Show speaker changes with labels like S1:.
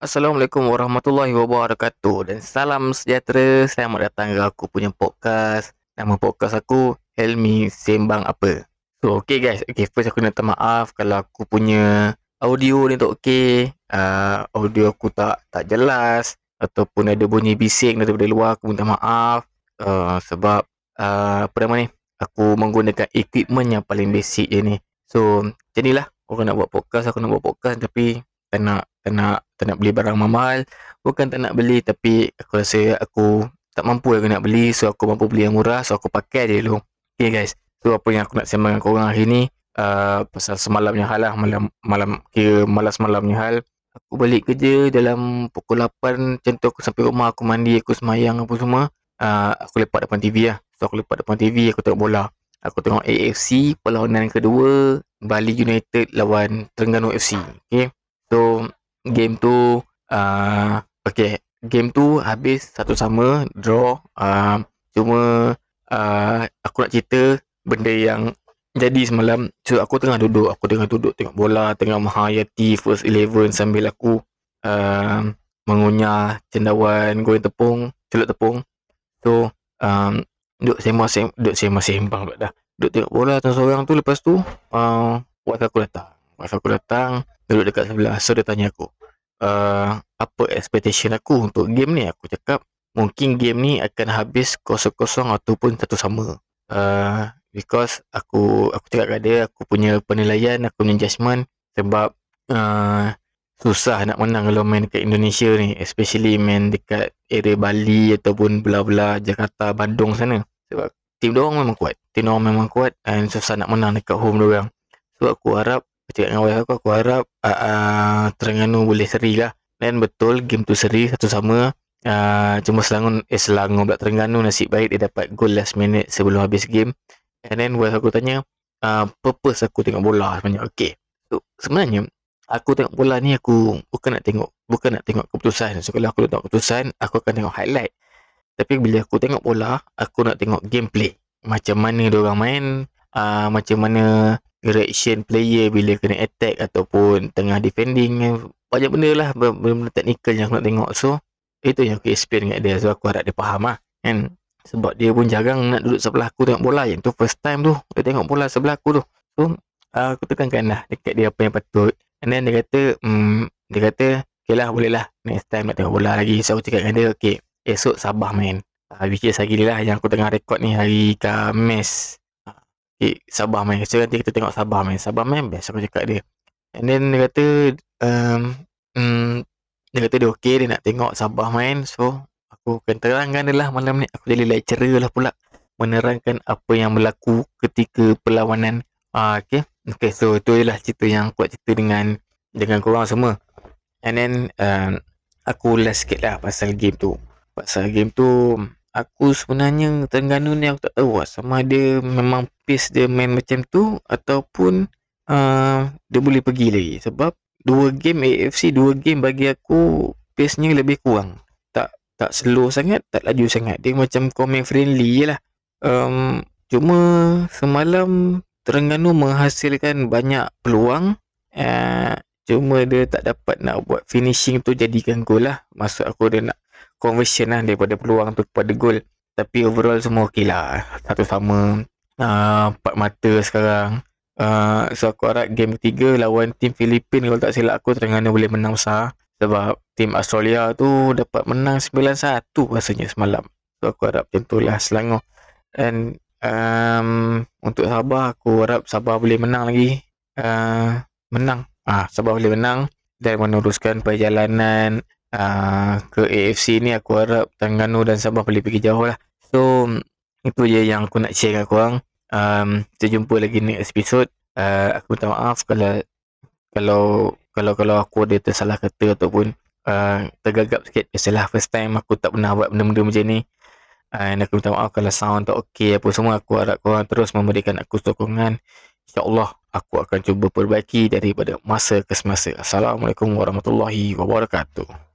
S1: Assalamualaikum warahmatullahi wabarakatuh dan salam sejahtera. Selamat datang ke aku punya podcast. Nama podcast aku Helmi Sembang Apa. So, okay guys. Okay, first aku nak maaf kalau aku punya audio ni tak okay. Uh, audio aku tak tak jelas ataupun ada bunyi bising daripada luar. Aku minta maaf uh, sebab uh, apa nama ni? Aku menggunakan equipment yang paling basic je ni. So, jadilah orang nak buat podcast, aku nak buat podcast tapi tak nak tak nak tak nak beli barang mahal. Bukan tak nak beli tapi aku rasa aku tak mampu aku nak beli. So aku mampu beli yang murah. So aku pakai je dulu. Okay guys. So apa yang aku nak sembang dengan korang hari ni uh, pasal semalamnya hal lah. Malam malam kira malas malamnya hal. Aku balik kerja dalam pukul 8 macam tu aku sampai rumah. Aku mandi aku semayang apa semua. Uh, aku lepak depan TV lah. So aku lepak depan TV aku tengok bola. Aku tengok AFC perlawanan kedua Bali United lawan Terengganu FC okay so game tu uh, okay game tu habis satu sama draw uh, cuma uh, aku nak cerita benda yang jadi semalam. So aku tengah duduk aku tengah duduk tengok bola tengah menghayati first 11 sambil aku uh, mengunyah cendawan goreng tepung celup tepung. So um, duduk sembang duduk sembang sembang pula dah. Duduk tengok bola seorang tu lepas tu uh, wife aku datang. Wife aku datang duduk dekat sebelah. So dia tanya aku uh, apa expectation aku untuk game ni? Aku cakap mungkin game ni akan habis kosong-kosong ataupun satu sama. Uh, because aku aku cakap kat dia aku punya penilaian aku punya judgement sebab uh, susah nak menang kalau main dekat Indonesia ni especially main dekat area Bali ataupun belah-belah Jakarta Bandung sana. Sebab tim dia orang memang kuat. Tim dia orang memang kuat dan susah nak menang dekat home dia orang. So aku harap cakap dengan wife aku, aku harap uh, uh, Terengganu boleh seri lah. Dan betul, game tu seri, satu sama. Uh, cuma Selangor, eh Selangor pula Terengganu nasib baik dia dapat goal last minute sebelum habis game. And then wife aku tanya, uh, purpose aku tengok bola sebenarnya. Okay. So, sebenarnya, aku tengok bola ni aku bukan nak tengok bukan nak tengok keputusan. So, kalau aku tengok keputusan, aku akan tengok highlight. Tapi bila aku tengok bola, aku nak tengok gameplay. Macam mana dia orang main, uh, macam mana reaction player bila kena attack ataupun tengah defending banyak benda lah benda-benda teknikal yang aku nak tengok. So itu yang aku experience dengan dia. So aku harap dia faham lah kan? Sebab dia pun jarang nak duduk sebelah aku tengok bola. Yang tu first time tu dia tengok bola sebelah aku tu. So uh, aku tekankan lah dekat dia apa yang patut. And then dia kata hmm, dia kata ok lah boleh lah. Next time nak tengok bola lagi. So aku cakap dengan dia ok esok sabah main. Uh, which is hari ni lah yang aku tengah record ni hari Kamis eh, Sabah main. So nanti kita tengok Sabah main. Sabah main best aku cakap dia. And then dia kata um, um, dia kata dia okey dia nak tengok Sabah main. So aku akan terangkan dia lah malam ni. Aku jadi lecturer lah pula. Menerangkan apa yang berlaku ketika perlawanan. Uh, okay. Okay so itu adalah cerita yang aku cerita dengan dengan korang semua. And then um, aku last sikit lah pasal game tu. Pasal game tu aku sebenarnya Terengganu ni aku tak tahu lah sama ada memang pace dia main macam tu ataupun uh, dia boleh pergi lagi. Sebab dua game AFC dua game bagi aku pace-nya lebih kurang. Tak tak slow sangat tak laju sangat. Dia macam comment friendly je lah. Um, cuma semalam Terengganu menghasilkan banyak peluang uh, cuma dia tak dapat nak buat finishing tu jadikan gol lah. Maksud aku dia nak conversion lah daripada peluang tu kepada gol tapi overall semua okey lah. Satu sama. Uh, empat mata sekarang. Uh, so aku harap game ketiga lawan tim Filipin. Kalau tak silap aku Terengganu boleh menang besar. Sebab tim Australia tu dapat menang 9-1 rasanya semalam. So aku harap macam tu lah Selangor. And um, untuk Sabah aku harap Sabah boleh menang lagi. Uh, menang. Ah Sabah boleh menang. Dan meneruskan perjalanan uh, ke AFC ni aku harap Terengganu dan Sabah boleh pergi jauh lah. So itu je yang aku nak share dengan korang. Um, kita jumpa lagi next episode. Uh, aku minta maaf kalau kalau kalau kalau aku ada tersalah kata ataupun uh, tergagap sikit. Biasalah first time aku tak pernah buat benda-benda macam ni. Dan aku minta maaf kalau sound tak okey apa semua. Aku harap korang terus memberikan aku sokongan. InsyaAllah aku akan cuba perbaiki daripada masa ke semasa. Assalamualaikum warahmatullahi wabarakatuh.